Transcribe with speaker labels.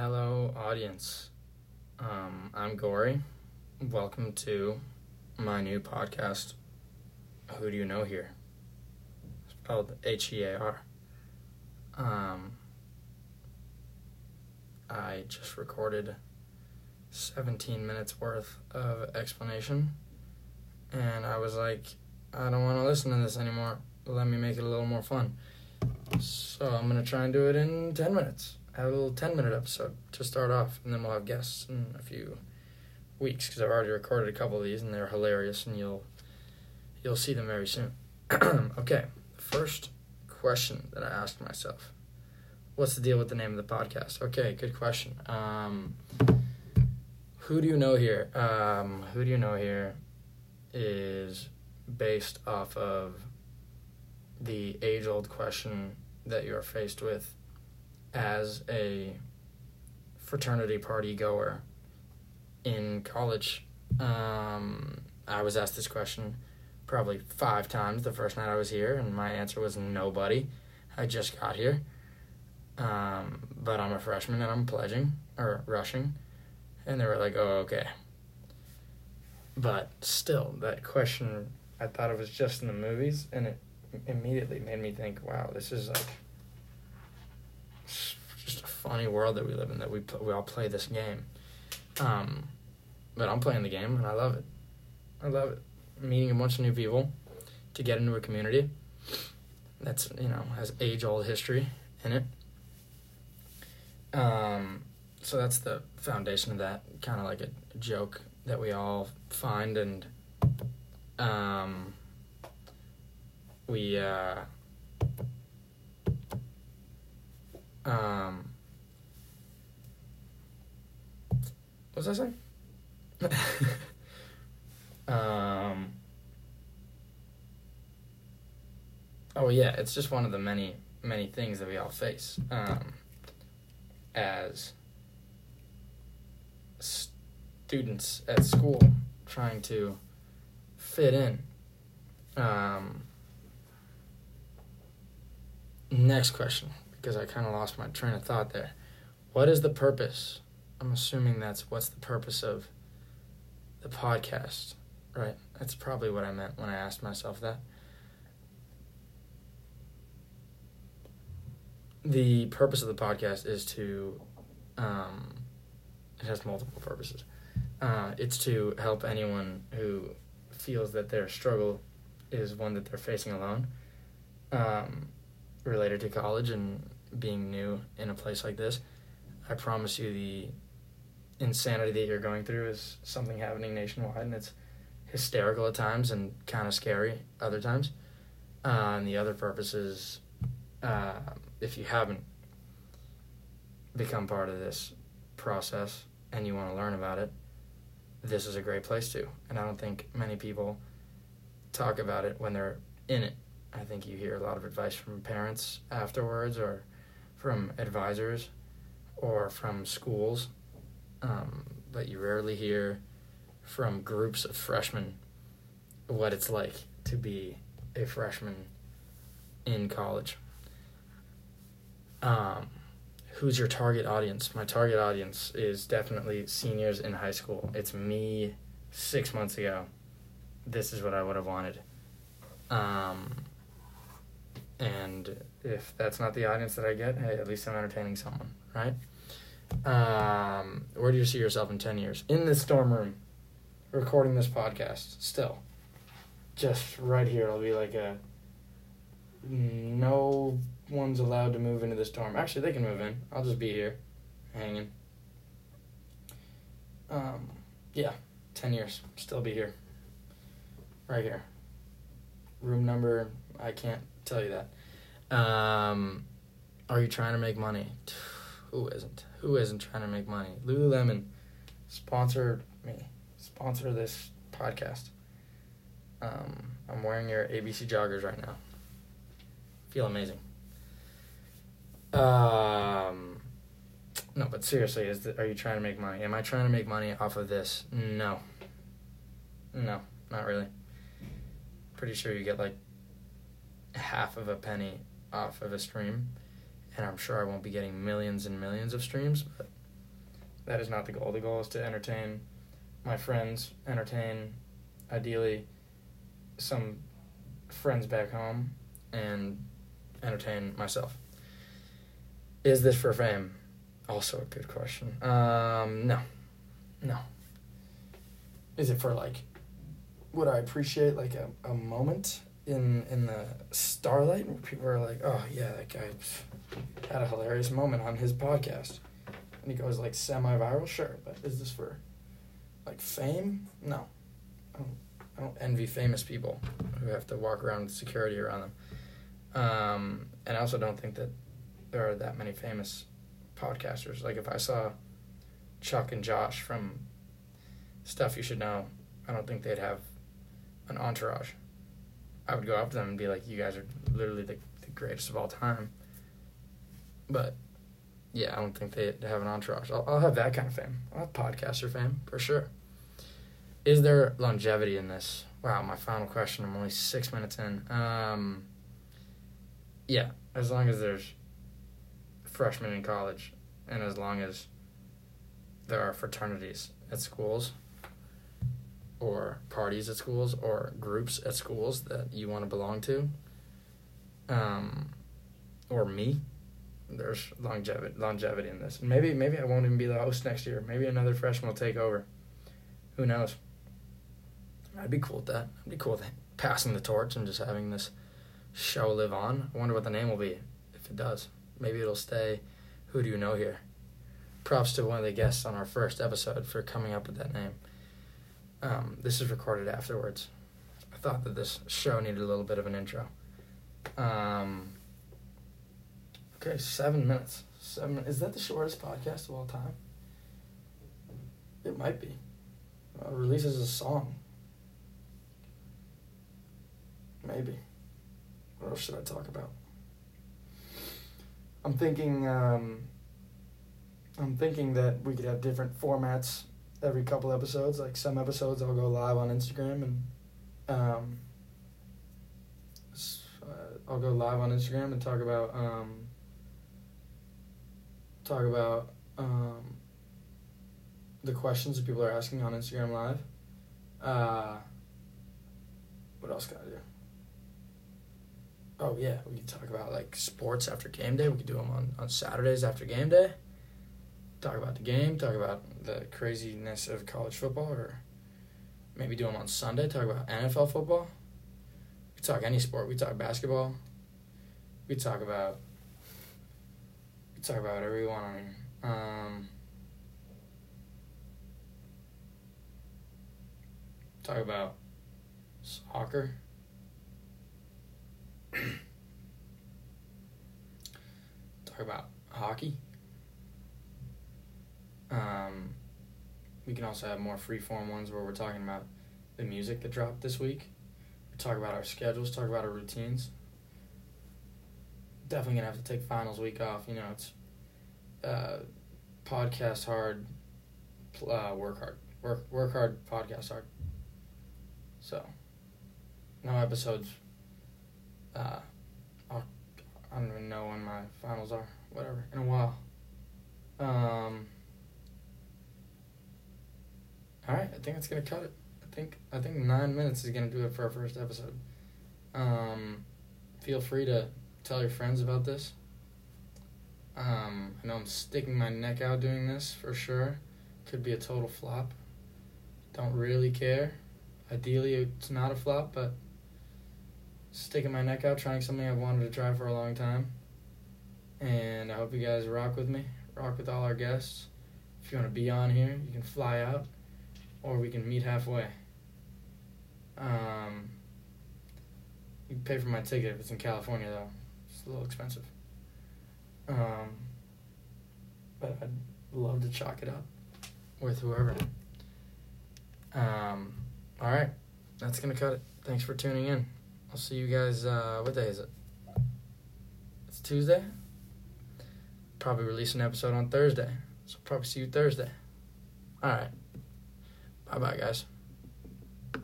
Speaker 1: Hello, audience. Um, I'm Gory. Welcome to my new podcast. Who do you know here? Spelled H E A R. Um, I just recorded 17 minutes worth of explanation, and I was like, I don't want to listen to this anymore. Let me make it a little more fun. So I'm gonna try and do it in 10 minutes have a little 10 minute episode to start off, and then we'll have guests in a few weeks because I've already recorded a couple of these and they're hilarious, and you'll you'll see them very soon. okay, first question that I asked myself: What's the deal with the name of the podcast? Okay, good question. Um, who do you know here? Um, who do you know here is based off of the age old question that you're faced with as a fraternity party goer in college. Um, I was asked this question probably five times the first night I was here, and my answer was nobody. I just got here. Um, but I'm a freshman and I'm pledging or rushing. And they were like, oh, okay. But still, that question, I thought it was just in the movies, and it immediately made me think, wow, this is like just a funny world that we live in that we we all play this game. Um, but I'm playing the game and I love it. I love it. Meeting a bunch of new people to get into a community that's you know has age old history in it. Um, so that's the foundation of that kind of like a joke that we all find and um, we uh, Um, what was I saying? um, oh yeah, it's just one of the many many things that we all face um, as students at school trying to fit in. Um, next question because I kind of lost my train of thought there. What is the purpose? I'm assuming that's what's the purpose of the podcast, right? That's probably what I meant when I asked myself that. The purpose of the podcast is to, um, it has multiple purposes. Uh, it's to help anyone who feels that their struggle is one that they're facing alone. Um, related to college and being new in a place like this. I promise you, the insanity that you're going through is something happening nationwide, and it's hysterical at times and kind of scary other times. Uh, and the other purpose is uh, if you haven't become part of this process and you want to learn about it, this is a great place to. And I don't think many people talk about it when they're in it I think you hear a lot of advice from parents afterwards, or from advisors, or from schools, um, but you rarely hear from groups of freshmen what it's like to be a freshman in college. Um, who's your target audience? My target audience is definitely seniors in high school. It's me six months ago. This is what I would have wanted. Um, and if that's not the audience that I get, hey, at least I'm entertaining someone, right? Um, where do you see yourself in 10 years? In this dorm room, recording this podcast, still. Just right here, I'll be like a no one's allowed to move into this dorm. Actually, they can move in. I'll just be here, hanging. Um, yeah, 10 years, still be here. Right here. Room number, I can't tell you that. Um, are you trying to make money? Who isn't? Who isn't trying to make money? Lululemon sponsored me. Sponsor this podcast. Um, I'm wearing your ABC joggers right now. Feel amazing. Um, no, but seriously, is the, are you trying to make money? Am I trying to make money off of this? No. No, not really. Pretty sure you get like half of a penny off of a stream, and I'm sure I won't be getting millions and millions of streams, but That is not the goal. The goal is to entertain my friends, entertain, ideally, some friends back home, and entertain myself. Is this for fame? Also a good question. Um, no, no. Is it for like? Would I appreciate like a, a moment in in the starlight where people are like, oh yeah, that guy had a hilarious moment on his podcast, and he goes like semi-viral. Sure, but is this for like fame? No, I don't. I don't envy famous people who have to walk around with security around them. Um, and I also don't think that there are that many famous podcasters. Like if I saw Chuck and Josh from Stuff You Should Know, I don't think they'd have an entourage. I would go up to them and be like, "You guys are literally the, the greatest of all time." But yeah, I don't think they have an entourage. I'll, I'll have that kind of fame. I'll have podcaster fame for sure. Is there longevity in this? Wow, my final question. I'm only six minutes in. Um, yeah, as long as there's freshmen in college, and as long as there are fraternities at schools, or parties at schools, or groups at schools that you want to belong to, um, or me, there's longevity longevity in this. Maybe maybe I won't even be the host next year. Maybe another freshman will take over. Who knows? I'd be cool with that. I'd be cool with passing the torch and just having this show live on. I wonder what the name will be if it does. Maybe it'll stay. Who do you know here? Props to one of the guests on our first episode for coming up with that name. Um, this is recorded afterwards. I thought that this show needed a little bit of an intro. Um, okay, seven minutes. Seven. Is that the shortest podcast of all time? It might be. Uh, releases a song. Maybe. What else should I talk about? I'm thinking. Um, I'm thinking that we could have different formats every couple episodes. Like some episodes, I'll go live on Instagram and um, uh, I'll go live on Instagram and talk about um, talk about um, the questions that people are asking on Instagram Live. Uh, what else can I do? Oh yeah, we could talk about like sports after game day. We could do them on, on Saturdays after game day. Talk about the game. Talk about the craziness of college football, or maybe do them on Sunday. Talk about NFL football. We talk any sport. We talk basketball. We talk about. We talk about whatever we want on here. Um, talk about soccer. talk about hockey. Um, we can also have more free form ones where we're talking about the music that dropped this week. We talk about our schedules, talk about our routines. Definitely gonna have to take finals week off. You know, it's uh, podcast hard, uh, work hard, work work hard, podcast hard. So, no episodes. Uh, I'll, I don't even know when my finals are. Whatever, in a while. Um. All right, I think that's gonna cut it. I think I think nine minutes is gonna do it for our first episode. Um, feel free to tell your friends about this. Um, I know I'm sticking my neck out doing this for sure. Could be a total flop. Don't really care. Ideally, it's not a flop, but sticking my neck out, trying something I've wanted to try for a long time. And I hope you guys rock with me, rock with all our guests. If you want to be on here, you can fly out, or we can meet halfway. Um, you pay for my ticket if it's in California, though. It's a little expensive. Um, but I'd love to chalk it up with whoever. Um, all right, that's gonna cut it. Thanks for tuning in. I'll see you guys. Uh, what day is it? It's Tuesday. Probably release an episode on Thursday. So probably see you Thursday. All right. Bye bye, guys.